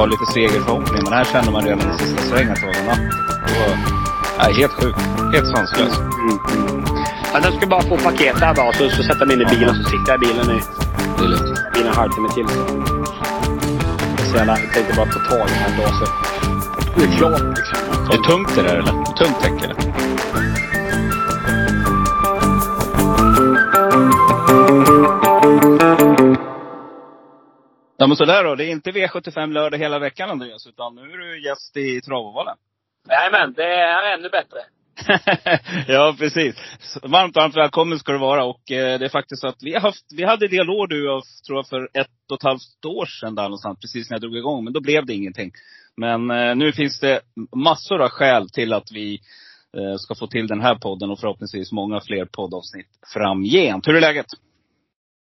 ha lite segerförhoppning. Men här kände man redan i sista svängen att det var natt. Nej, helt sjukt. Helt sanslöst. Mm. Ja, jag ska bara få paket där bara, så, så sätter jag mig in i bilen, så sitter jag i bilen i Det är lugnt. bilen en halvtimme till. Så jävla, jag tänkte bara få tag i den här dagen. Det är klart liksom. Det är tungt det där eller? Tungt täcke eller? Ja men sådär då. Det är inte V75 lördag hela veckan Andreas, utan nu är du gäst i Travovalen. Jajamän, det är ännu bättre. ja, precis. Varmt, varmt välkommen ska du vara. Och eh, det är faktiskt så att vi har haft, vi hade dialog du och tror jag för ett och ett halvt år sedan där någonstans, precis när jag drog igång. Men då blev det ingenting. Men eh, nu finns det massor av skäl till att vi eh, ska få till den här podden och förhoppningsvis många fler poddavsnitt framgent. Hur är läget?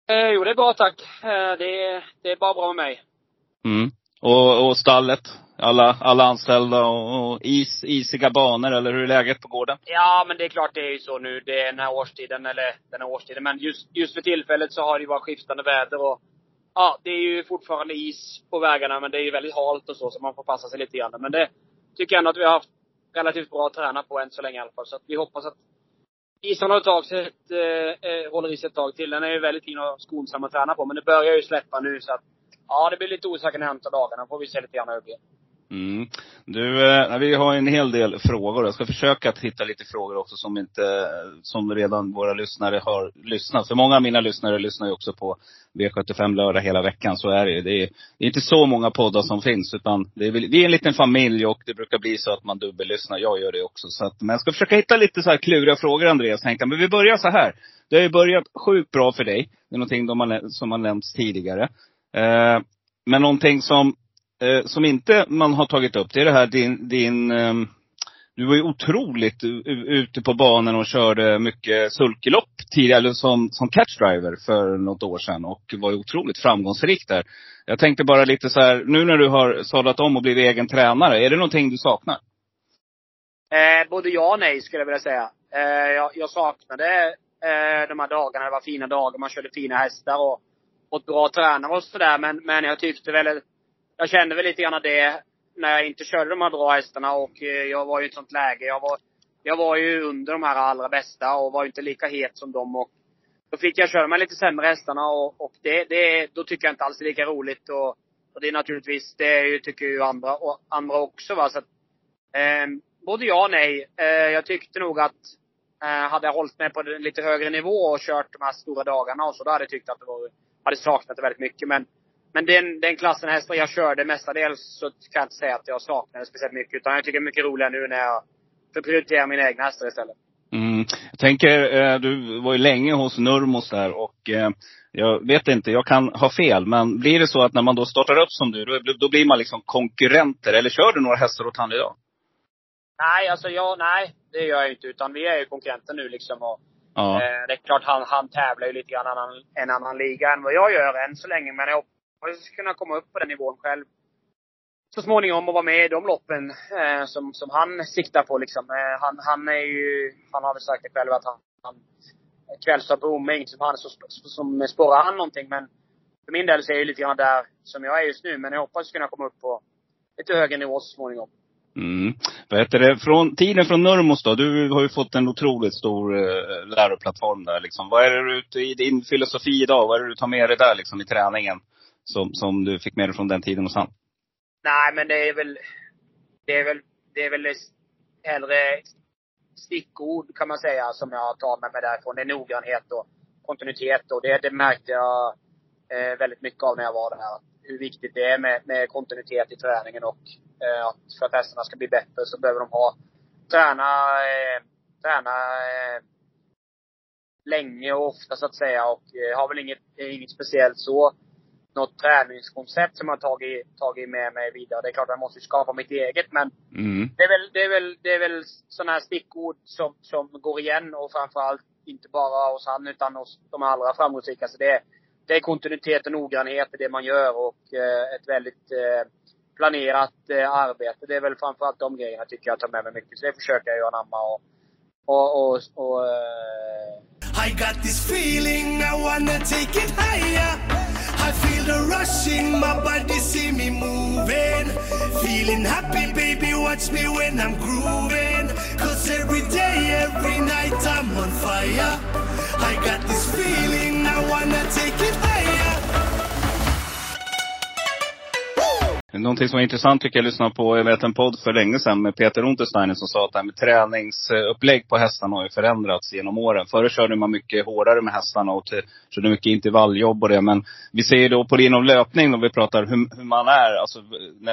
Eh, jo, det är bra tack. Eh, det, är, det är bara bra med mig. Mm. Och, och stallet? Alla, alla anställda och, och is, isiga banor, eller hur är läget på gården? Ja, men det är klart det är ju så nu. Det är den här årstiden, eller den här årstiden. Men just, just för tillfället så har det ju varit skiftande väder och Ja, det är ju fortfarande is på vägarna, men det är ju väldigt halt och så, så man får passa sig lite grann. Men det tycker jag ändå att vi har haft relativt bra att träna på än så länge i alla fall. Så att vi hoppas att isen håller, tag, sig ett, eh, eh, håller i sig ett tag till. Den är ju väldigt fin och skonsam att träna på, men det börjar ju släppa nu så att Ja, det blir lite osäkert närmsta dagarna. Får vi se lite grann hur det blir. Mm. Du, eh, vi har en hel del frågor. Jag ska försöka att hitta lite frågor också som inte, som redan våra lyssnare har lyssnat. För många av mina lyssnare lyssnar ju också på V75 lördag hela veckan. Så är det ju. Det är, det är inte så många poddar som finns. Utan det är, vi är en liten familj och det brukar bli så att man dubbellyssnar. Jag gör det också. Så att, men jag ska försöka hitta lite så här kluriga frågor Andreas Henka. Men vi börjar så här. Det har ju börjat sjukt bra för dig. Det är någonting de har, som har nämnts tidigare. Eh, men någonting som eh, som inte man har tagit upp, det är det här din, din eh, du var ju otroligt ute på banan och körde mycket sulkelopp tidigare som, som catchdriver för något år sedan. Och var ju otroligt framgångsrik där. Jag tänkte bara lite så här, nu när du har sadlat om och blivit egen tränare, är det någonting du saknar? Eh, både ja och nej skulle jag vilja säga. Eh, jag, jag saknade eh, de här dagarna, det var fina dagar, man körde fina hästar och och bra tränare och sådär. Men, men jag tyckte väl, jag kände väl lite grann det när jag inte körde de här bra hästarna och eh, jag var ju i ett sånt läge. Jag var, jag var ju under de här allra bästa och var ju inte lika het som dem. Och då fick jag köra med lite sämre hästarna och, och det, det, då tycker jag inte alls det är lika roligt. Och, och det är naturligtvis, det är ju, tycker ju andra, och andra också va. Så att, eh, både ja och nej. Eh, jag tyckte nog att eh, hade jag hållit mig på en lite högre nivå och kört de här stora dagarna och så, då hade jag tyckt att det var, hade saknat det väldigt mycket. Men men den, den klassen hästar jag körde mestadels så kan jag inte säga att jag saknade speciellt mycket. Utan jag tycker det är mycket roligare nu när jag får prioritera mina egna hästar istället. Mm. Jag tänker, eh, du var ju länge hos Nurmos där och eh, jag vet inte, jag kan ha fel. Men blir det så att när man då startar upp som du, då, då blir man liksom konkurrenter? Eller kör du några hästar åt han idag? Nej, alltså jag, nej, det gör jag inte. Utan vi är ju konkurrenter nu liksom. Och, Ja. eh, det är klart, han, han tävlar ju lite grann annan, en annan liga än vad jag gör än så länge. Men jag hoppas kunna komma upp på den nivån själv så småningom och vara med i de loppen eh, som, som han siktar på liksom. Eh, han, han är ju, han har väl sagt det själv att han, han kvällsstopp på Oming, som han, så, som spårar han någonting. Men för min del så är jag lite grann där som jag är just nu. Men jag hoppas kunna komma upp på lite högre nivå så småningom. Mm. Vad heter det? Från, tiden från Nurmos då. Du har ju fått en otroligt stor eh, läroplattform där liksom. Vad är det du, i din filosofi idag, vad är det du tar med dig där liksom i träningen? Som, som du fick med dig från den tiden hos han? Nej, men det är väl, det är väl, det är väl hellre stickord kan man säga som jag tar med mig därifrån. Det är noggrannhet och kontinuitet och det, det märkte jag eh, väldigt mycket av när jag var där. Hur viktigt det är med, med kontinuitet i träningen och eh, att för att hästarna ska bli bättre så behöver de ha, träna, eh, träna eh, länge och ofta så att säga och eh, har väl inget, inget speciellt så något träningskoncept som jag tagit, tagit med mig vidare. Det är klart jag måste skapa mitt eget men Mm. det är väl, det är väl, det är väl sådana här stickord som, som går igen och framförallt inte bara hos han utan hos de allra framgångsrikaste. Det är, det är kontinuitet och noggrannhet i det man gör och eh, ett väldigt eh, planerat eh, arbete. Det är väl framförallt de grejerna tycker jag tar med mig mycket. Så det försöker jag ju anamma och, och, och, och eh, I got this feeling I wanna take it higher. The rush in my body, see me moving. Feeling happy, baby, watch me when I'm grooving. Cause every day, every night I'm on fire. I got this feeling, I wanna take it higher. Någonting som var intressant tycker jag lyssnade på, jag vet en podd för länge sedan med Peter Untersteiner som sa att det här med träningsupplägg på hästarna har ju förändrats genom åren. Förr körde man mycket hårdare med hästarna och körde mycket intervalljobb och det. Men vi ser ju då på inom löpning, om vi pratar hur, hur man är, alltså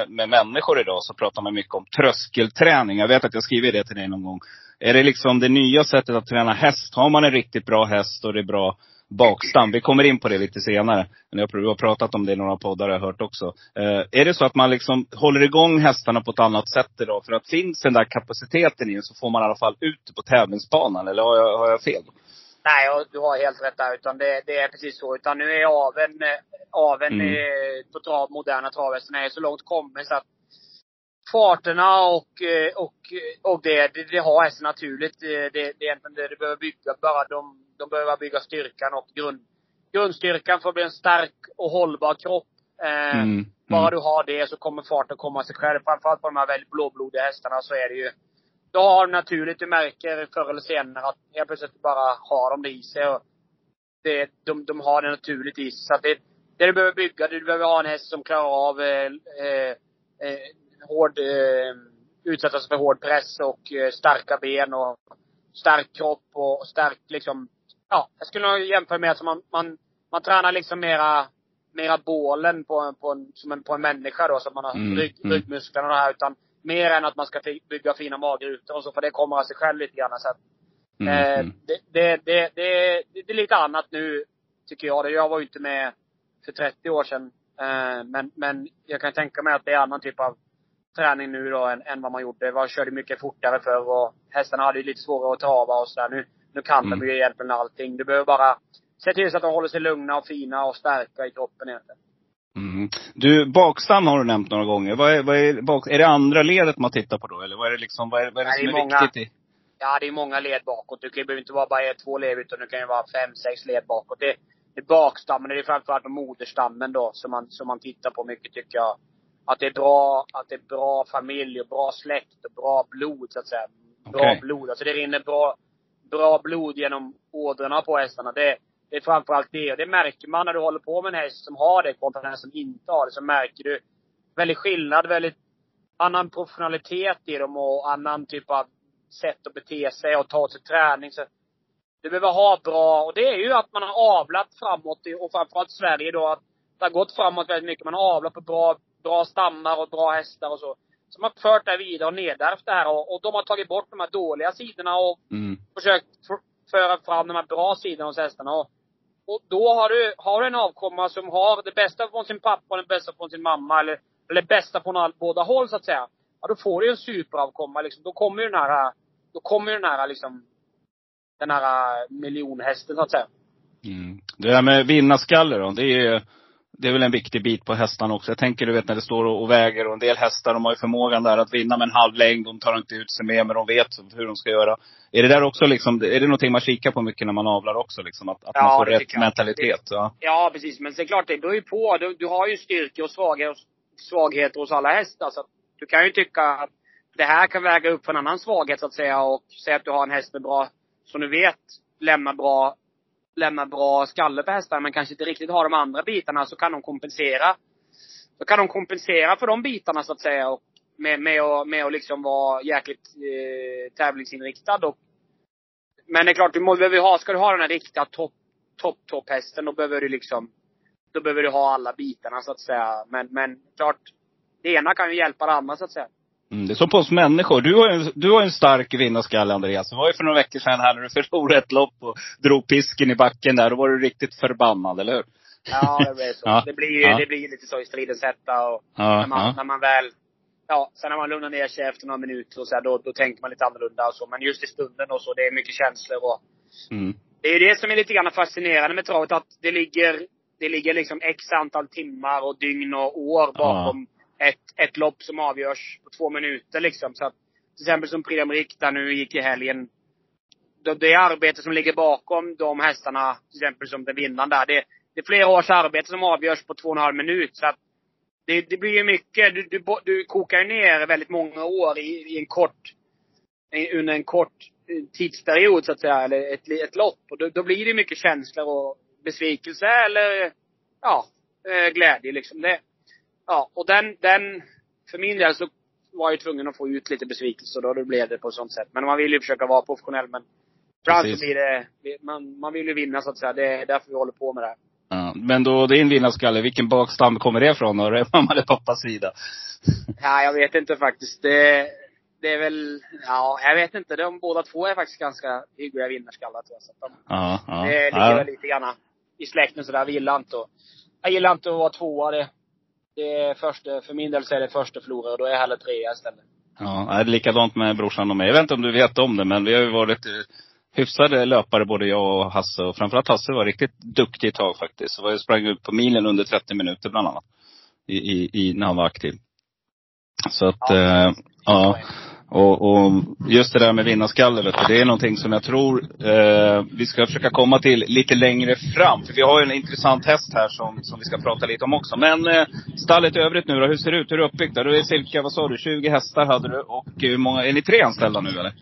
med människor idag, så pratar man mycket om tröskelträning. Jag vet att jag skriver det till dig någon gång. Är det liksom det nya sättet att träna häst? Har man en riktigt bra häst och det är bra bakstam. Vi kommer in på det lite senare. Men jag har pratat om det i några poddar jag har hört också. Eh, är det så att man liksom håller igång hästarna på ett annat sätt idag? För att finns den där kapaciteten i så får man i alla fall ut på tävlingsbanan. Eller har jag, har jag fel? Nej, du har helt rätt där. Utan det, det är precis så. Utan nu är aven, aven mm. på trav, moderna travhästarna är så långt kommen så att farterna och, och, och det, det, det har hästen naturligt. Det, det är egentligen det du behöver bygga. Bara de de behöver bygga styrkan och grund, grundstyrkan att bli en stark och hållbar kropp. Eh, mm, mm. Bara du har det så kommer farten komma sig själv. Framförallt på de här väldigt blåblodiga hästarna så är det ju då har de naturligt, du märker förr eller senare att helt plötsligt bara har de det i sig. Och det, de, de har det naturligt i sig. Så att det, det du behöver bygga, du behöver ha en häst som klarar av eh, eh, eh hård, eh, utsätta sig för hård press och eh, starka ben och stark kropp och stark liksom ja, jag skulle nog jämföra med att man, man, man tränar liksom mera, mera bålen på, på, en, som en, på en människa då, så att man har mm, rygg, mm. ryggmusklerna och det här. Utan mer än att man ska bygga fina magrutor och så, för det kommer av sig själv lite grann. Så att, mm, eh, mm. det, det, det, det, det, är lite annat nu, tycker jag. Jag var ju inte med för 30 år sedan. Eh, men, men jag kan tänka mig att det är annan typ av träning nu då än, än vad man gjorde. Man körde mycket fortare förr och hästarna hade ju lite svårare att trava och sådär. Nu, nu kan mm. de ju egentligen allting. Du behöver bara se till så att de håller sig lugna och fina och starka i kroppen egentligen. Mm. Du, bakstam har du nämnt några gånger. Vad är, vad är, bak, är det andra ledet man tittar på då? Eller vad är det liksom, vad är, vad är det Nej, som är, många, viktigt i? Ja, det är många led bakåt. Det behöver inte vara bara två led, utan det kan ju vara fem, sex led bakåt. Det, det är bakstammen, det är framförallt moderstammen då, som man, som man tittar på mycket tycker jag. Att det är bra, att det är bra familj och bra släkt och bra blod så att säga. Bra okay. blod. Alltså det rinner bra, bra blod genom ådrorna på hästarna. Det, det är framförallt det. Och det märker man när du håller på med en häst som har det kontra den som inte har det. Så märker du väldigt skillnad, väldigt annan professionalitet i dem och annan typ av sätt att bete sig och ta till träning. Så du behöver ha bra, och det är ju att man har avlat framåt och framförallt Sverige då, att det har gått framåt väldigt mycket. Man har avlat på bra, bra stammar och bra hästar och så som har fört det vidare och nedärvt det här. Och, och de har tagit bort de här dåliga sidorna och mm. försökt föra fram de här bra sidorna hos hästarna. Och, och då har du, har du en avkomma som har det bästa från sin pappa och det bästa från sin mamma, eller, eller det bästa från all, båda håll så att säga. Ja, då får du en superavkomma liksom. Då kommer ju den här, då kommer ju den här liksom, den här miljonhästen så att säga. Mm. Det där med vinnarskalle då, det är det är väl en viktig bit på hästarna också. Jag tänker du vet när det står och, väger och en del hästar de har ju förmågan där att vinna med en halv längd. De tar inte ut sig mer men de vet hur de ska göra. Är det där också liksom, är det någonting man kikar på mycket när man avlar också liksom? Att, att ja, man får rätt mentalitet? Ja. ja precis. Men är klart, det beror ju på. Du, du har ju styrka och svagheter, svagheter hos alla hästar. Så du kan ju tycka att det här kan väga upp för en annan svaghet så att säga. Och säga att du har en häst med bra, som du vet lämnar bra lämnar bra skalle på hästarna men kanske inte riktigt har de andra bitarna så kan de kompensera. Så kan de kompensera för de bitarna så att säga. Och med, med, att, med att liksom vara jäkligt eh, tävlingsinriktad. Och, men det är klart, du måste, behöver ha, ska du ha den här riktiga topp, topp, topp hästen då behöver du liksom, då behöver du ha alla bitarna så att säga. Men, men klart, det ena kan ju hjälpa det andra så att säga. Mm, det är som på oss människor. Du har en, du har en stark vinnarskalle Andreas. Det var ju för några veckor sedan här när du förlorade ett lopp och drog pisken i backen där. Då var du riktigt förbannad, eller hur? Ja, det blir så. ja. Det blir ju ja. det blir lite så i stridens hetta och ja, när, man, när man väl Ja, sen när man lugnar ner sig efter några minuter och så här, då, då tänker man lite annorlunda och så. Men just i stunden och så, det är mycket känslor och mm. Det är ju det som är lite grann fascinerande med travet, att det ligger, det ligger liksom x antal timmar och dygn och år bakom ett, ett lopp som avgörs på två minuter liksom. Så att, till exempel som Prix där nu gick i helgen. Det, det arbete som ligger bakom de hästarna, till exempel som den vinnaren där, det, det är flera års arbete som avgörs på två och en halv minut. Så att det, det blir ju mycket. Du, du, du kokar ju ner väldigt många år i, i en kort, under en kort eh, tidsperiod så att säga, eller ett, ett lopp. Och då, då blir det mycket känslor och besvikelse eller, ja, eh, glädje liksom. Det, ja, och den, den, för min del så var jag tvungen att få ut lite besvikelse och då blev det på ett sånt sätt. Men man vill ju försöka vara professionell men ibland så blir det, man, man vill ju vinna så att säga. Det är därför vi håller på med det här. Ja, men då din vinnarskalle, vilken bakstam kommer det ifrån? Är det mamma eller pappas sida? Ja, jag vet inte faktiskt. Det, det är väl, ja, jag vet inte. De båda två är faktiskt ganska hyggliga vinnarskallar tror jag. Så de, ja, ja. Det ligger ja. väl lite grann i släkten sådär. Vi gillar inte att, jag gillar inte att vara tvåa. Det, det är första, för min del så är det första förlorare och då är hellre trea istället. Ja, det är likadant med brorsan och mig. Jag vet inte om du vet om det, men vi har ju varit hyfsade löpare både jag och Hasse. Och framförallt Hasse var riktigt duktig ett tag faktiskt. Så jag sprang ut på milen under 30 minuter bland annat. I, i, i när han var aktiv. Så att, ja. Eh, ja. Och, och, just det där med vinnarskalle, vet du, det är någonting som jag tror eh, vi ska försöka komma till lite längre fram. För vi har ju en intressant häst här som, som vi ska prata lite om också. Men eh, stallet i övrigt nu då, hur ser det ut? Hur är det uppbyggt? Du är cirka, vad sa du, 20 hästar hade du. Och hur många, är ni tre anställda nu eller?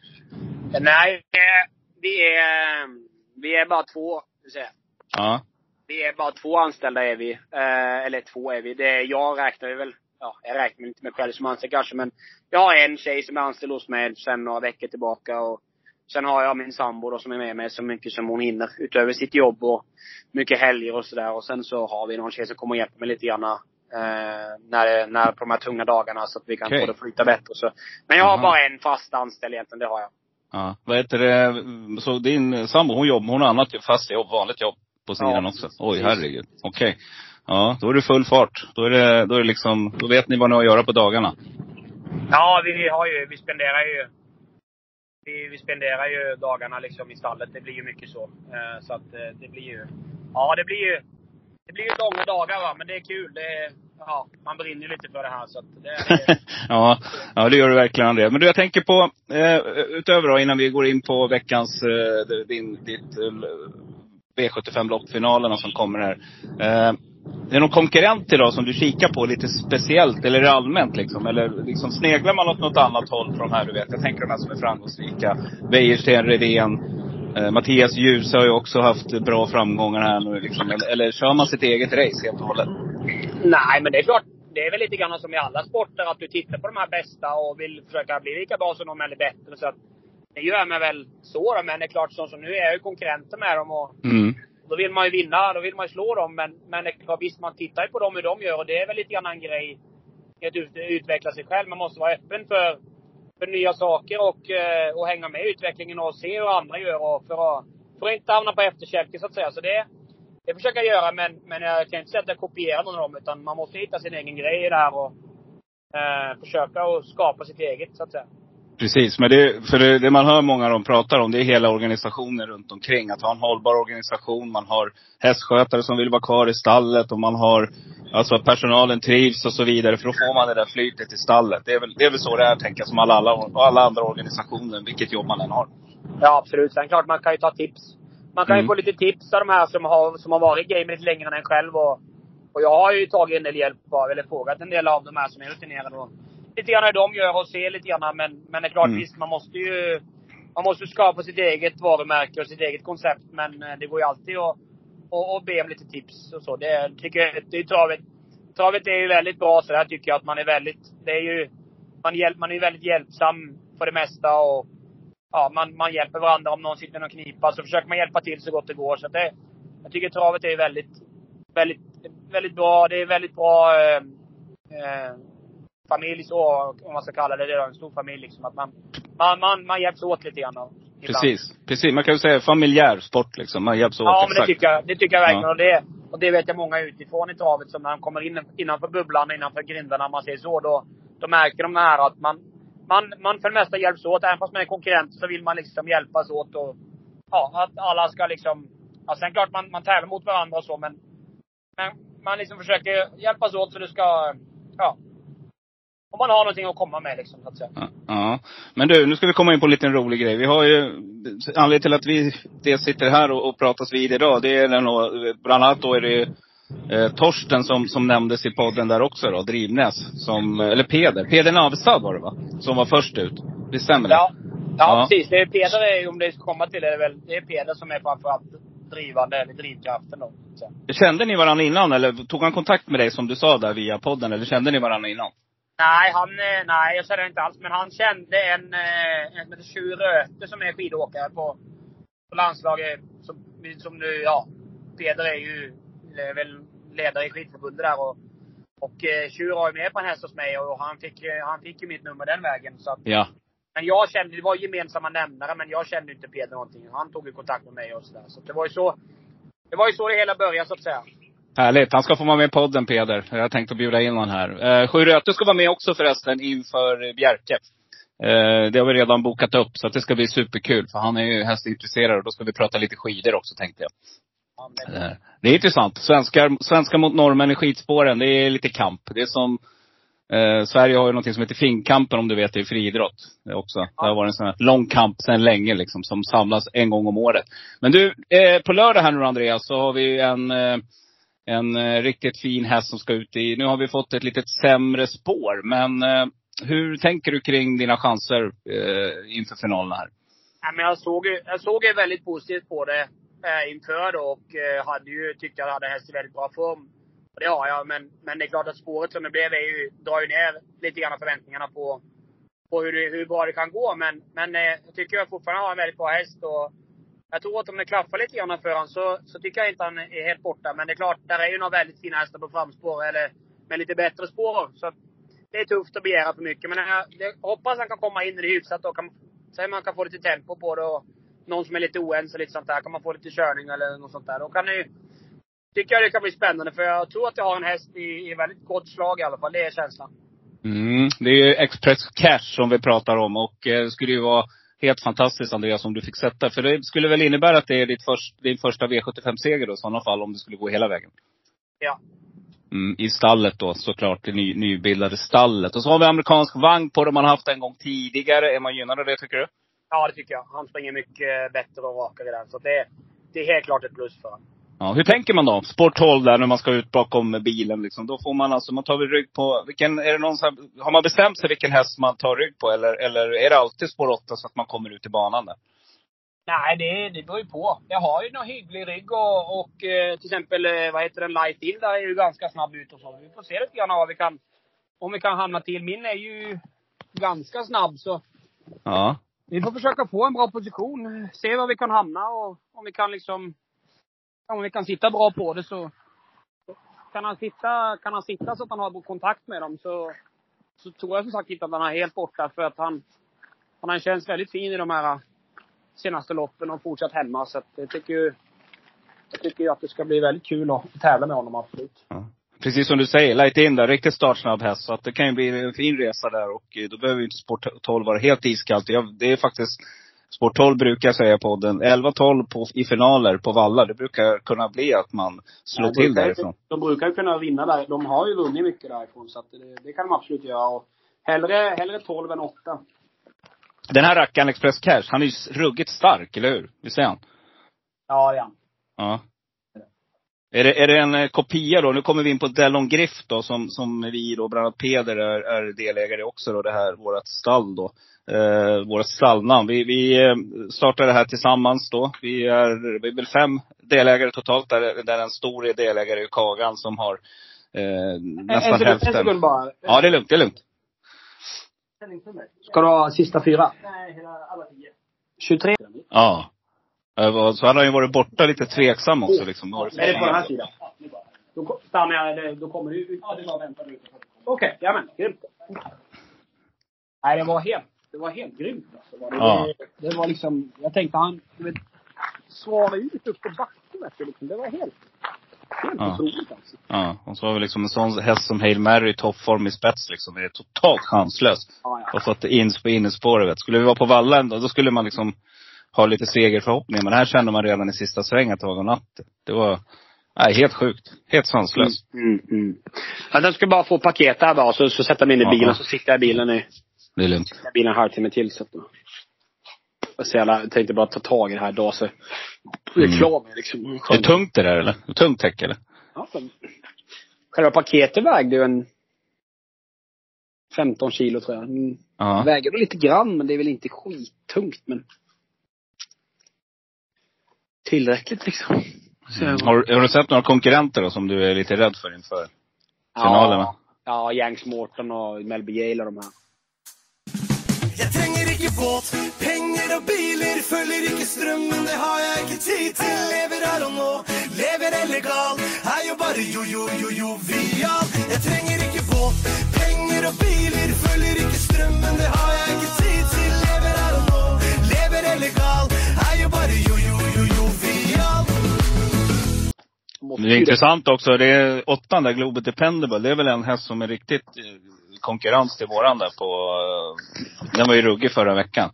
Nej, vi är, vi är bara två, säga. Ja. Vi är bara två anställda är vi. Eh, eller två är vi. Det är, jag räknar väl, ja, jag räknar inte mig själv som anställd kanske, men jag har en tjej som är anställd hos mig sen några veckor tillbaka. Och sen har jag min sambo då som är med mig så mycket som hon hinner. Utöver sitt jobb och mycket helger och sådär. Och sen så har vi någon tjej som kommer och hjälper mig lite grann. Eh, när, när på de här tunga dagarna så att vi kan okay. få det att flyta bättre. Så. Men jag har Aha. bara en fast anställd egentligen, det har jag. Ja. Vad heter det, så din sambo hon jobbar, hon har annat fast jobb, vanligt jobb på sidan ja, också? Oj, herregud. Okej. Okay. Ja, då är det full fart. Då är det, då är det liksom, då vet ni vad ni har att göra på dagarna. Ja, vi har ju, vi spenderar ju vi, vi spenderar ju dagarna liksom i stallet. Det blir ju mycket så. Eh, så att eh, det blir ju, ja det blir ju, det blir ju långa dagar va, men det är kul. Det är, ja, man brinner ju lite för det här så att det, det ja, ja, det gör du verkligen André. Men du, jag tänker på, eh, utöver då, innan vi går in på veckans, din, ditt eh, V75-loppfinalerna som kommer här. Är det någon konkurrent idag som du kikar på lite speciellt? Eller allmänt liksom? Eller liksom sneglar man åt något annat håll från de här du vet? Jag tänker de här som är framgångsrika. Wäjersten, Redén. Eh, Mattias Djuse har ju också haft bra framgångar här nu liksom. Eller, eller kör man sitt eget race helt och hållet? Nej, men det är klart. Det är väl lite grann som i alla sporter, att du tittar på de här bästa och vill försöka bli lika bra som dem eller bättre. Så att det gör mig väl så då. Men det är klart, så som nu är jag ju konkurrenter med dem och mm då vill man ju vinna. Då vill man ju slå dem. Men, men visst man tittar ju på dem hur de gör och det är väl lite grann en grej att utveckla sig själv. Man måste vara öppen för, för nya saker och, eh, och hänga med i utvecklingen och se hur andra gör och för att, för att inte hamna på efterkälken så att säga. Så det, det försöker jag göra, men, men jag kan inte säga att jag kopierar någon av dem. Utan man måste hitta sin egen grej i det här och eh, försöka att skapa sitt eget, så att säga. Precis, men det, för det, det, man hör många av dem pratar om, det är hela organisationen runt omkring. Att ha en hållbar organisation. Man har hästskötare som vill vara kvar i stallet och man har, alltså att personalen trivs och så vidare. För då får man det där flytet i stallet. Det är väl, det är väl så det är, tänker jag, som alla, alla, alla andra organisationer, vilket jobb man än har. Ja, absolut. Sen klart, man kan ju ta tips man kan ju mm. få lite tips av de här som har, som har varit i gamet längre än en själv. Och, och jag har ju tagit en del hjälp av, eller frågat en del av de här som är rutinerade. Och lite grann hur de gör och ser lite grann. Men, men det är klart, mm. visst man måste ju man måste skapa sitt eget varumärke och sitt eget koncept. Men eh, det går ju alltid att, att, att be om lite tips och så. Det tycker jag, det är travet. Travet är ju väldigt bra så där tycker jag att man är väldigt, det är ju, man, hjälp, man är väldigt hjälpsam för det mesta och ja, man, man hjälper varandra. Om någon sitter i någon knipa så försöker man hjälpa till så gott det går. Så det, jag tycker travet är väldigt, väldigt, väldigt bra. Det är väldigt bra eh, eh, familj så, om man ska kalla det det. En stor familj liksom. Att man, man, man, man hjälps åt lite grann. Precis. Precis. Man kan ju säga familjär sport liksom. Man hjälps åt. Ja, men det tycker jag, det tycker jag verkligen. Ja. Och, det, och det vet jag många utifrån i travet som när de kommer in innanför bubblan, innanför grindarna, man säger så. Då, då märker de här att man, man, man för det mesta hjälps åt. Även fast man är konkurrent så vill man liksom hjälpas åt och ja, att alla ska liksom... Ja, sen klart man, man tävlar mot varandra och så men, men man liksom försöker hjälpas åt så det ska, ja. Om man har någonting att komma med liksom, så att säga. Ja, Ja. Men du, nu ska vi komma in på en liten rolig grej. Vi har ju, anledningen till att vi dels sitter här och, och pratas vid idag, det är då, bland annat då är det eh, Torsten som, som nämndes i podden där också då, Drivnäs. Som, eller Peder. Peder Navestad var det va? Som var först ut. Det stämmer det? Ja. Ja, Ja. precis. Det är Peder, är, om det ska komma till det, är det väl, det är Peder som är framförallt drivande, eller drivkraften då. Så. Kände ni varandra innan eller tog han kontakt med dig som du sa där via podden? Eller kände ni varandra innan? Nej, han, eh, nej, jag känner inte alls. Men han kände en, eh, en som heter Tjur Röte som är skidåkare på, på landslaget. Som, som nu, ja. Peder är ju är väl ledare i skidförbundet där och, och eh, Tjur har ju med på en häst hos mig och han fick, han fick ju mitt nummer den vägen. Så att, Ja. men jag kände, det var gemensamma nämnare, men jag kände inte Peder någonting. Han tog ju kontakt med mig och sådär. Så det var ju så, det var ju så det hela började så att säga. Härligt. Han ska få vara med i podden Peder. Jag har tänkt att bjuda in honom här. Eh, Sju Röte ska vara med också förresten inför Bjerke. Eh, det har vi redan bokat upp, så att det ska bli superkul. För han är ju hästintresserad och då ska vi prata lite skidor också tänkte jag. Eh, Det är intressant. Svenskar, svenskar mot norrmän i skidspåren, det är lite kamp. Det är som, eh, Sverige har ju någonting som heter Finnkampen om du vet, det är friidrott. Det också. Det har varit en sån här lång kamp sedan länge liksom, som samlas en gång om året. Men du, eh, på lördag här nu Andreas, så har vi en, eh, en eh, riktigt fin häst som ska ut i, nu har vi fått ett litet sämre spår. Men eh, hur tänker du kring dina chanser eh, inför finalen här? Nej, men jag såg ju, jag såg ju väldigt positivt på det eh, inför då och eh, hade ju, tyckte jag hade häst i väldigt bra form. Och det har jag. Men, men det är klart att spåret som det blev är ju, drar ju ner lite grann förväntningarna på, på hur, hur bra det kan gå. Men, men eh, jag tycker jag fortfarande har en väldigt bra häst. Och jag tror att om det klaffar lite grann för honom så, så tycker jag inte han är helt borta. Men det är klart, där är ju några väldigt fina hästar på framspår. Eller med lite bättre spår. Så att det är tufft att begära för mycket. Men jag, jag hoppas han kan komma in i det hyfsat och kan, sen man kan få lite tempo på det. Och någon som är lite oense lite sånt där. Kan man få lite körning eller något sånt där. Då kan det ju, tycker jag det kan bli spännande. För jag tror att jag har en häst i, i väldigt gott slag i alla fall. Det är känslan. Mm, det är ju Express Cash som vi pratar om och eh, det skulle ju vara helt fantastiskt Andreas om du fick sätta. För det skulle väl innebära att det är ditt först, din första V75-seger då i sådana fall om det skulle gå hela vägen? Ja. Mm, I stallet då såklart, det ny, nybildade stallet. Och så har vi amerikansk vagn på det man haft en gång tidigare. Är man gynnad av det tycker du? Ja, det tycker jag. Han springer mycket bättre och rakare där. Så det, det är helt klart ett plus för honom. Ja, hur tänker man då? Sport 12 där när man ska ut bakom bilen liksom. Då får man alltså, man tar väl rygg på, vilken, är det någon här, har man bestämt sig vilken häst man tar rygg på? Eller, eller är det alltid spår 8 så att man kommer ut i banan där? Nej, det, det beror ju på. Jag har ju någon hygglig rygg och, och eh, till exempel, eh, vad heter den, Light In, där är ju ganska snabb ut och så. Vi får se lite grann vad vi kan, om vi kan hamna till. Min är ju ganska snabb så Ja. vi får försöka få en bra position. Se var vi kan hamna och om vi kan liksom, om vi kan sitta bra på det så kan han sitta, kan han sitta så att han har kontakt med dem så, så tror jag som sagt inte att han är helt borta för att han, han har känts väldigt fin i de här senaste loppen och fortsatt hemma. Så att jag tycker ju, jag tycker ju att det ska bli väldigt kul att tävla med honom, absolut. Precis som du säger, light in där. Riktigt startsnabb häst. Så att det kan ju bli en fin resa där och då behöver ju inte Sport 12 vara helt iskallt. Jag, det är faktiskt, Sport 12 brukar säga på den, 11-12 på, i finaler på vallar. Det brukar kunna bli att man slår De till därifrån. De brukar ju kunna vinna där. De har ju vunnit mycket därifrån så att det, det kan de absolut göra. Och hellre, hellre 12 än 8. Den här rackaren Express Cash, han är ju ruggigt stark, eller hur? Visst är han? Ja, det är han. Ja. Är det, är det en eh, kopia då? Nu kommer vi in på Dellon Griff då, som, som vi då, bland annat Peder är, är delägare också då, det här, vårat stall då. Eh, vårat stallnamn. Vi, vi eh, startade det här tillsammans då. Vi är, vi är väl fem delägare totalt, där, där en stor delägare i Kagan som har eh, nästan en, sekund, hälften. en sekund bara. Ja, det är lugnt, det är lugnt. Ska du ha sista fyra? Nej, hela alla tio. 23? Ja. Eh, Så han har ju varit borta lite tveksam också liksom. Var Är det på den här sidan? Då stannar jag, då kommer du ut. Ja, det är bara att vänta ut. Okej, jamen, grymt. Nej, det var helt, det var helt grymt alltså. Det, Ja. det, det var liksom, jag tänkte han, du vet, svara ut upp på backen du, liksom. Det var helt, helt Ja. otroligt alltså. Ja, och så har vi liksom en sån häst som Hail Mary i toppform i spets liksom. Det är totalt chanslös. Ja, ja. Och fått in på innerspåret vet. Skulle vi vara på vallen då, då skulle man liksom ha lite segerförhoppningar. Men här kände man redan i sista svängen att det var godnatt. Det var, Nej, helt sjukt. Helt sanslöst. Mm, mm. Ja, den ska bara få paket där bara, så, så sätter mig in i Ja. bilen, så sitter jag i bilen i Det är lugnt. jag bilen en halvtimme till. Så att, så jävla, jag tänkte bara ta tag i det här idag så jag är Mm. klar med liksom. Är det tungt det där eller? Tungt täcke eller? Ja, men, själva paketet vägde ju en 15 kilo tror jag. Mm. Ja. Väger väl lite grann, men det är väl inte skittungt men tillräckligt liksom. Mm. Har, har du sett några konkurrenter då som du är lite rädd för inför finalerna? Ja, ja Yanks Morton och Melby Yale och de här. Jeg trenger ikke båt, penger og biler. Følger ikke strømmen, det har jeg ikke tid til. Lever her og nå, lever illegal. Er jo bare jo-jo-jo-jovial. Jeg trenger ikke båt, penger og biler. Følger ikke strømmen, det har jeg ikke tid til. Lever her og nå, lever illegal. Er jo bare jo-jo-jo-jovial. Det är intressant också, det är åttan där, Global Dependable. Det är väl en häst som är riktigt eh, konkurrens till våran där på, den var ju ruggig förra veckan.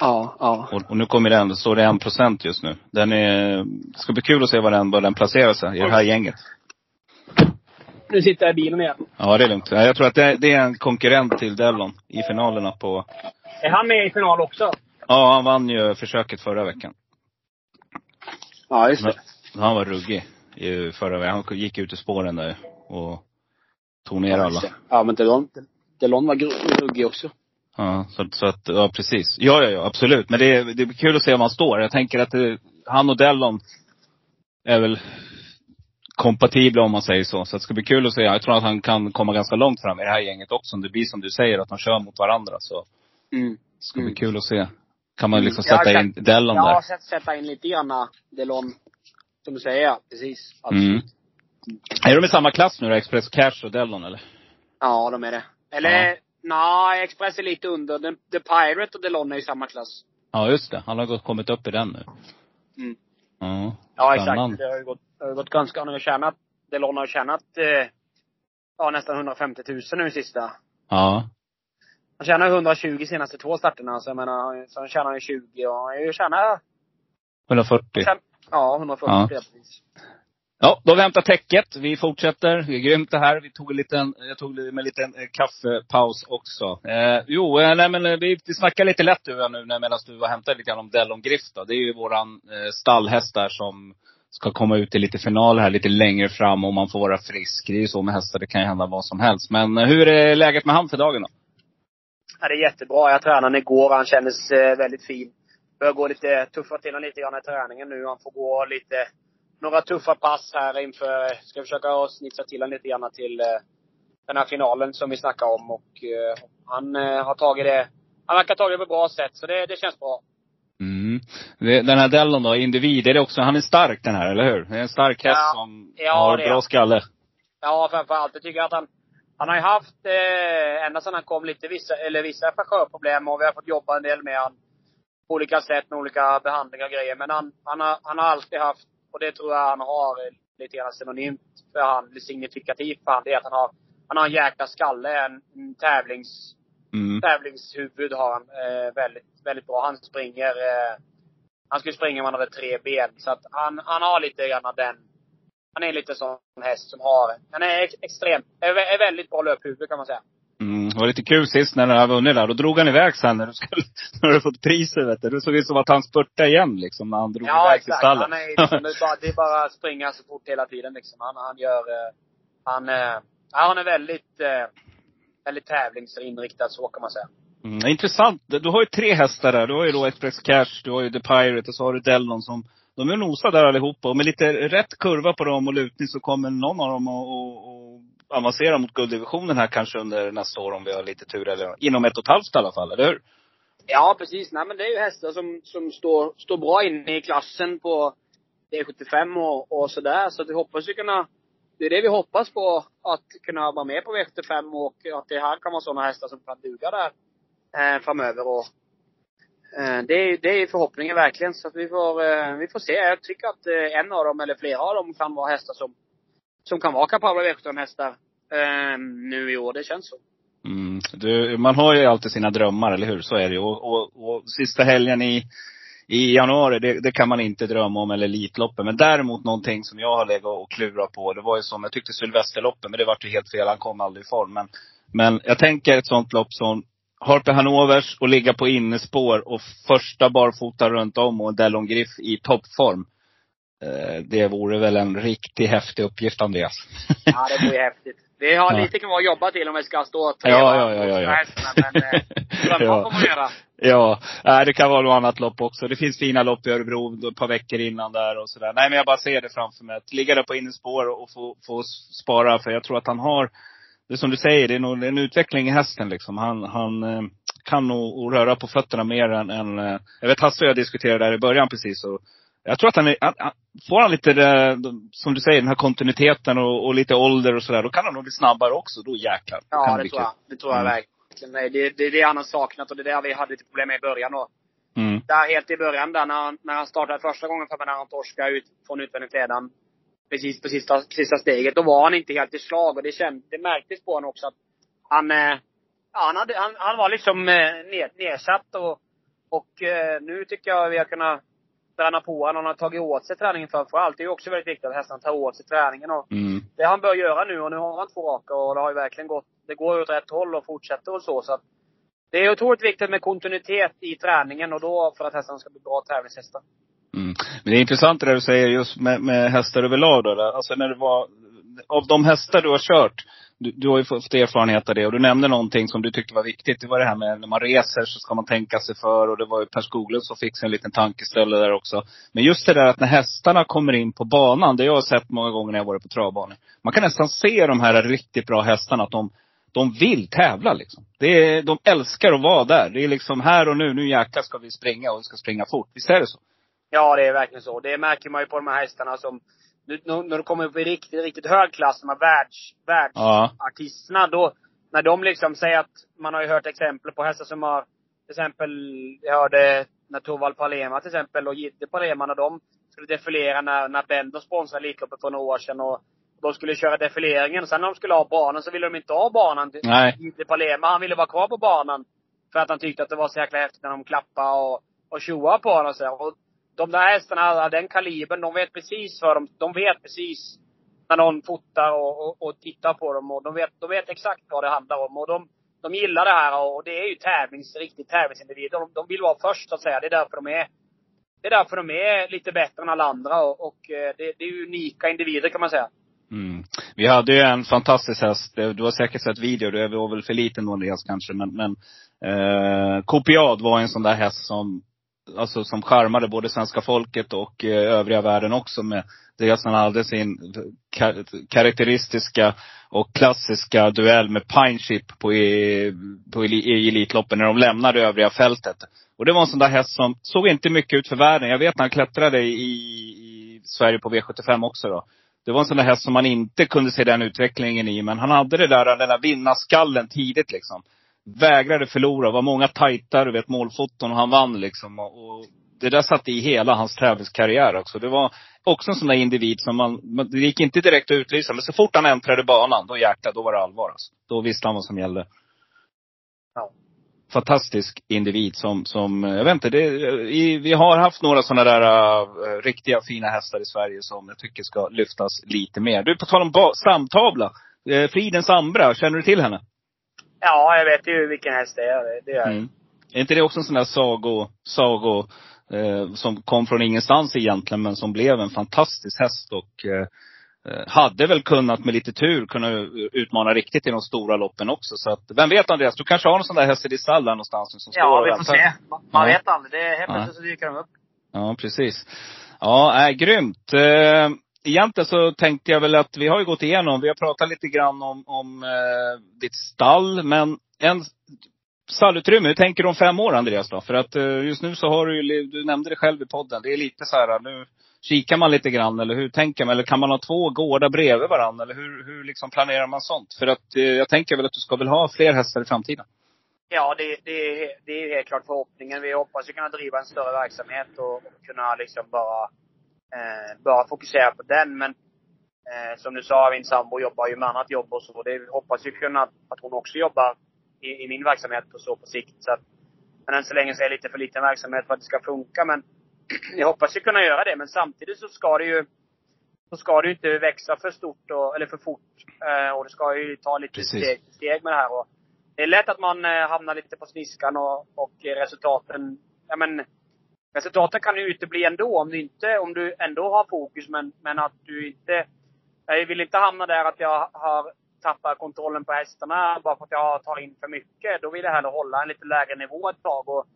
Ja, ja. Och, och nu kommer den, står det en procent just nu. Den är, det ska bli kul att se var den, var den placerar sig i det här gänget. Nu sitter jag i bilen igen. Ja, det är lugnt. Ja, Jag tror att det, det är en konkurrent till Dellon i finalerna på, Är han med i final också? ja han vann ju försöket förra veckan. Ja, just det. Han var ruggig i förra veckan. Han gick ut i spåren där och tog ner alla. Ja, men Delon, Delon var ruggig också. Ja, så, så att, ja precis. Ja, ja, ja, absolut. Men det, är- det blir kul att se var han står. Jag tänker att det, han och Dellon är väl kompatibla om man säger så. Så det ska bli kul att se. Jag tror att han kan komma ganska långt fram i det här gänget också. Om det blir som du säger, att de kör mot varandra. Så Mm. det ska bli Mm. kul att se. Kan man liksom Jag har sätta in Dellon Jag har där? sett sätta in lite grann Delon. Som du säger, ja. Precis. Mm. Är de i samma klass nu då? Express Cash och Dellon eller? Ja, de är det. Eller, Ja. nej, Express är lite under. The, The Pirate och Delon är i samma klass. Ja, just det. Han har gått, kommit upp i den nu. Mm. Ja. Ja, exakt. Det har ju gått, det har gått ganska, han har tjänat, Delon har tjänat, eh, ja nästan 150 000 nu sista. Ja. Han tjänar 120 senaste två starterna, så jag menar, så han tjänar ju 20 och han har ju tjänat, 140. ja 140 Ja. precis. Ja, då har vi hämtat täcket. Vi fortsätter. Det är grymt det här. Vi tog en liten, jag tog med en liten eh, kaffepaus också. Eh, jo, eh, nej men eh, vi, vi snackar lite lätt du och jag nu när- medan du var hämtade lite grann om Dellon Griff då. Det är ju våran eh, stallhäst där som ska komma ut i lite final här lite längre fram om man får vara frisk. Det är ju så med hästar, det kan ju hända vad som helst. Men eh, hur är läget med han för dagen då? Ja, det är jättebra. Jag tränade honom igår. Han kändes eh, väldigt fin. Börjar gå lite, tuffa till honom lite grann i träningen nu. Han får gå lite, några tuffa pass här inför, ska försöka snitsa till honom lite grann till eh, den här finalen som vi snackade om. Och eh, han eh, har tagit det, han verkar ha tagit det på ett bra sätt. Så det, det känns bra. Mm. Den här Dellon då, individ, är det också, han är stark den här, eller hur? Det är en stark häst Ja. som Ja, har bra skalle. Ja, framförallt. Jag tycker att han, han har ju haft, eh, ända sedan han kom, lite vissa, eller vissa frakörproblem och vi har fått jobba en del med han på olika sätt med olika behandlingar och grejer. Men han, han, har, han har alltid haft, och det tror jag han har lite grann synonymt för han, signifikativt för han, det är att han har, han har en jäkla skalle, en, en tävlings, Mm. tävlingshuvud har han. Eh, väldigt, väldigt bra. Han springer, eh, han skulle springa om han hade tre ben. Så att han, han har lite grann den, han är lite sån häst som har, han är ex, extremt, är, är väldigt bra löphuvud kan man säga. Det var lite kul sist när han hade vunnit där. Då drog han iväg sen när du skulle, när du fått priset vet du. Det såg ut som att han spurtade igen liksom när han drog Ja iväg till exakt. stallet. Han är, liksom, det, är bara, att springa så fort hela tiden liksom. Han, han gör, eh, han, eh, ja, han är väldigt, eh, väldigt tävlingsinriktad så kan man säga. Mm, intressant. Du har ju tre hästar där. Du har ju då Express Cash, du har ju The Pirate och så har du Dellon som, de är nosade där allihopa. Och med lite rätt kurva på dem och lutning så kommer någon av dem att avancera mot gulddivisionen här kanske under nästa år om vi har lite tur. Eller inom ett och ett halvt i alla fall, eller hur? Ja, precis. Nej, men det är ju hästar som, som står, står bra inne i klassen på V75 och, och sådär. Så att vi hoppas ju kunna, det är det vi hoppas på, att kunna vara med på V75 och att det här kan vara sådana hästar som kan duga där eh, framöver. Och, eh, det, är, det är förhoppningen verkligen. Så att vi får, eh, vi får se. Jag tycker att eh, en av dem, eller flera av dem, kan vara hästar som, som kan vara kapabla V75-hästar eh, nu i år. Det känns så. Mm. Du, man har ju alltid sina drömmar, eller hur? Så är det ju. Och, och, och sista helgen i, i januari, det, det, kan man inte drömma om, eller Elitloppen. Men däremot någonting som jag har legat och klurat på, det var ju som, jag tyckte Sylvesterloppen, men det vart ju helt fel. Han kom aldrig i form. Men, men jag tänker ett sånt lopp som Harpe Hanovers och ligga på innespår och första barfota runt om och Delon Griff i toppform. Eh, det vore väl en riktigt häftig uppgift, Andreas. Ja, det vore häftigt. Vi har lite kvar att jobba till om vi ska stå tre ja, ja, ja, ja, ja. men eh, ja. får man göra. Ja, det kan vara något annat lopp också. Det finns fina lopp i Örebro ett par veckor innan där och sådär. Nej men jag bara ser det framför mig. Att ligga där på innespår och få, få spara. För jag tror att han har, det som du säger, det är nog en utveckling i hästen liksom. Han, han eh, kan nog röra på fötterna mer än, än eh, jag vet Hasse och jag diskuterade där i början precis. Och jag tror att han, är, han får han lite, det, som du säger, den här kontinuiteten och, och lite ålder och sådär, då kan han nog bli snabbare också. Då jäklar. Ja, det, det tror jag. Det tror jag mm. verkligen. Det, det är det han har saknat och det är det vi hade lite problem med i början. Och mm. Där helt i början där, när, när han startade första gången för mig, när han torskade ut från utvändighetsledaren. Precis på sista, sista steget. Då var han inte helt i slag och det kändes, det märktes på honom också att han, eh, han, hade, han, han var liksom eh, ned, nedsatt och, och eh, nu tycker jag vi har kunnat träna på honom. Han har tagit åt sig träningen framförallt. Det är ju också väldigt viktigt att hästarna tar åt sig träningen. Och mm. Det han bör göra nu, och nu har han två raka och det har ju verkligen gått, det går åt rätt håll och fortsätter och så. så att det är otroligt viktigt med kontinuitet i träningen och då för att hästarna ska bli bra tävlingshästar. Mm. Men det är intressant det där du säger just med, med hästar överlag då. Alltså när det var, av de hästar du har kört, du, du har ju fått erfarenhet av det och du nämnde någonting som du tyckte var viktigt. Det var det här med när man reser så ska man tänka sig för och det var ju Per Skoglund som fick sig en liten tankeställare där också. Men just det där att när hästarna kommer in på banan, det jag har sett många gånger när jag varit på travbanor. Man kan nästan se de här riktigt bra hästarna att de, de vill tävla liksom. Det är, de älskar att vara där. Det är liksom här och nu, nu jäklar ska vi springa och vi ska springa fort. Visst är det så? Ja, det är verkligen så. Det märker man ju på de här hästarna som nu, när du kommer upp i riktigt, riktigt hög klass, de här världs, världsartisterna, ja. då, när de liksom säger att, man har ju hört exempel på hästar som har, till exempel, jag hörde när Torvald Palema till exempel och Jidde Palema, när de skulle defilera när, när Bender sponsrade Elitloppet för några år sedan och de skulle köra defileringen. Sen när de skulle ha banan så ville de inte ha banan. Nej. Jidde Palema, han ville vara kvar på banan. För att han tyckte att det var så jäkla häftigt när de klappade och, och tjoade på honom och så. Och de där hästarna av den kalibern, de vet precis vad de, de vet precis när någon fotar och, och, och tittar på dem. Och de vet, de vet exakt vad det handlar om. Och de, de gillar det här och det är ju tävlings, riktigt tävlingsindivider. De, de vill vara först så att säga. Det är därför de är, det är därför de är lite bättre än alla andra. Och, och eh, det, det, är unika individer kan man säga. Mm. Vi hade ju en fantastisk häst. Du har säkert sett video. Du var väl för liten då Andreas kanske. Men, men eh, Kopiad var en sån där häst som alltså som charmade både svenska folket och eh, övriga världen också med dels han hade sin kar karaktäristiska och klassiska duell med Pineship på, e, i, på i Elitloppen när de lämnade övriga fältet. Och det var en sån där häst som såg inte mycket ut för världen. Jag vet när han klättrade i, i Sverige på V75 också då. Det var en sån där häst som man inte kunde se den utvecklingen i. Men han hade det där, den där vinnarskallen tidigt liksom vägrade förlora. Det var många tajta, du vet, målfoton och han vann liksom. Och, det där satte i hela hans tävlingskarriär också. Det var också en sån där individ som man, det gick inte direkt att utlysa. Men så fort han äntrade banan, då jäklar, då var det allvar alltså. Då visste han vad som gällde. Ja. Fantastisk individ som, som, jag vet inte, det, i, vi har haft några sådana där uh, riktiga fina hästar i Sverige som jag tycker ska lyftas lite mer. Du, på tal om samtavla. Uh, Fridens Ambra, känner du till henne? Ja, jag vet ju vilken häst det är. Det är. Mm. Är inte det också en sån där sago, sago eh, som kom från ingenstans egentligen, men som blev en fantastisk häst och eh, eh hade väl kunnat med lite tur kunna utmana riktigt i de stora loppen också. Så att, vem vet Andreas, du kanske har någon sån där häst i ditt stall där någonstans som står Ja, vi får se. Man ja. vet aldrig. Det är helt plötsligt så dyker de upp. Ja, precis. Ja, äh, grymt. Eh, egentligen så tänkte jag väl att vi har ju gått igenom, vi har pratat lite grann om, om eh, ditt stall. Men en stallutrymme, hur tänker du om fem år Andreas då? För att eh, just nu så har du ju, du nämnde det själv i podden, det är lite så här, nu kikar man lite grann eller hur tänker man? Eller kan man ha två gårdar bredvid varandra? Eller hur, hur liksom planerar man sånt? För att eh, jag tänker väl att du ska väl ha fler hästar i framtiden? Ja, det, det, det är helt klart förhoppningen. Vi hoppas ju kunna driva en större verksamhet och, och kunna liksom bara eh, bara fokusera på den. Men eh, som du sa, min sambo jobbar ju med annat jobb och så. Det hoppas ju kunna att hon också jobbar i, i min verksamhet och så på sikt. Så att, men än så länge så är det lite för liten verksamhet för att det ska funka. Men jag hoppas ju kunna göra det, men samtidigt så ska det ju så ska det ju inte växa för stort och, eller för fort. Eh, och det ska ju ta lite Precis. steg, steg med det här. Och det är lätt att man eh, hamnar lite på sniskan och, och resultaten, ja men Alltså, resultaten kan ju utebli ändå om du inte, om du ändå har fokus men, men att du inte, jag vill inte hamna där att jag har tappat kontrollen på hästarna bara för att jag tar in för mycket. Då vill jag hellre hålla en lite lägre nivå ett tag och,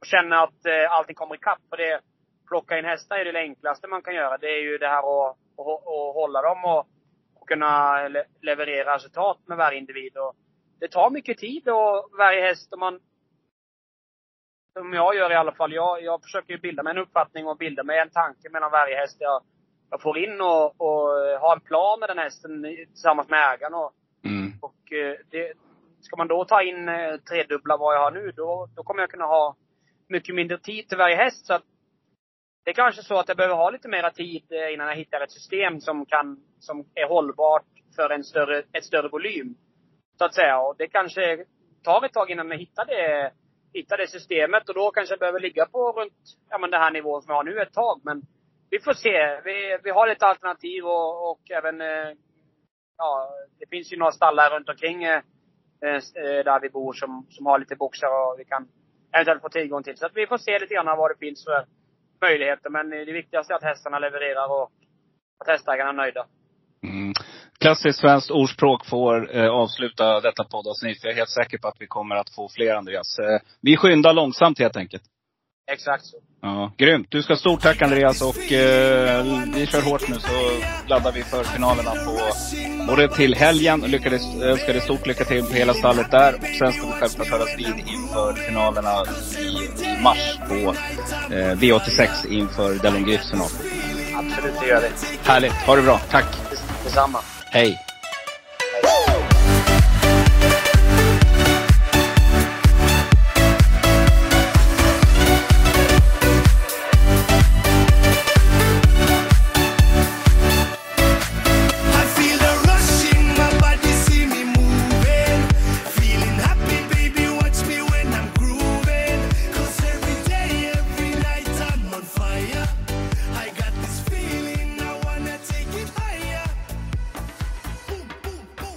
och känna att eh, allting kommer ikapp. För det, plocka in hästar är det enklaste man kan göra. Det är ju det här att, att, att hålla dem och, och kunna le, leverera resultat med varje individ. Och det tar mycket tid och varje häst, om man som jag gör i alla fall. Jag, jag försöker ju bilda mig en uppfattning och bilda mig en tanke mellan varje häst jag, jag får in och, och ha en plan med den hästen tillsammans med ägaren. Och, Mm. och eh, det, ska man då ta in eh, tredubbla vad jag har nu, då, då kommer jag kunna ha mycket mindre tid till varje häst. Så att det är kanske så att jag behöver ha lite mera tid eh, innan jag hittar ett system som kan, som är hållbart för en större, ett större volym. Så att säga. Och det kanske tar ett tag innan jag hittar det, hitta det systemet. Och då kanske jag behöver ligga på runt, ja men den här nivån som jag har nu ett tag. Men vi får se. Vi, vi har lite alternativ och, och även, eh, ja, det finns ju några stallar runt omkring eh, eh, där vi bor som, som har lite boxar och vi kan eventuellt få tillgång till. Så att vi får se lite grann vad det finns för möjligheter. Men eh, det viktigaste är att hästarna levererar och att hästägarna är nöjda. Mm. Klassiskt svenskt ordspråk får eh, avsluta detta poddavsnitt. Jag är helt säker på att vi kommer att få fler, Andreas. Eh, vi skyndar långsamt helt enkelt. Exakt så. Ja, grymt. Du ska stort tack Andreas och eh, vi kör hårt nu så laddar vi för finalerna på både till helgen. Lyckades, önskar dig stort lycka till på hela stallet där. Och sen ska vi självklart höras vid inför finalerna i, i mars på eh, V86 inför Dellon Griffs final. Absolut, det gör vi. Härligt. Ha det bra. Tack. Detsamma. Hey.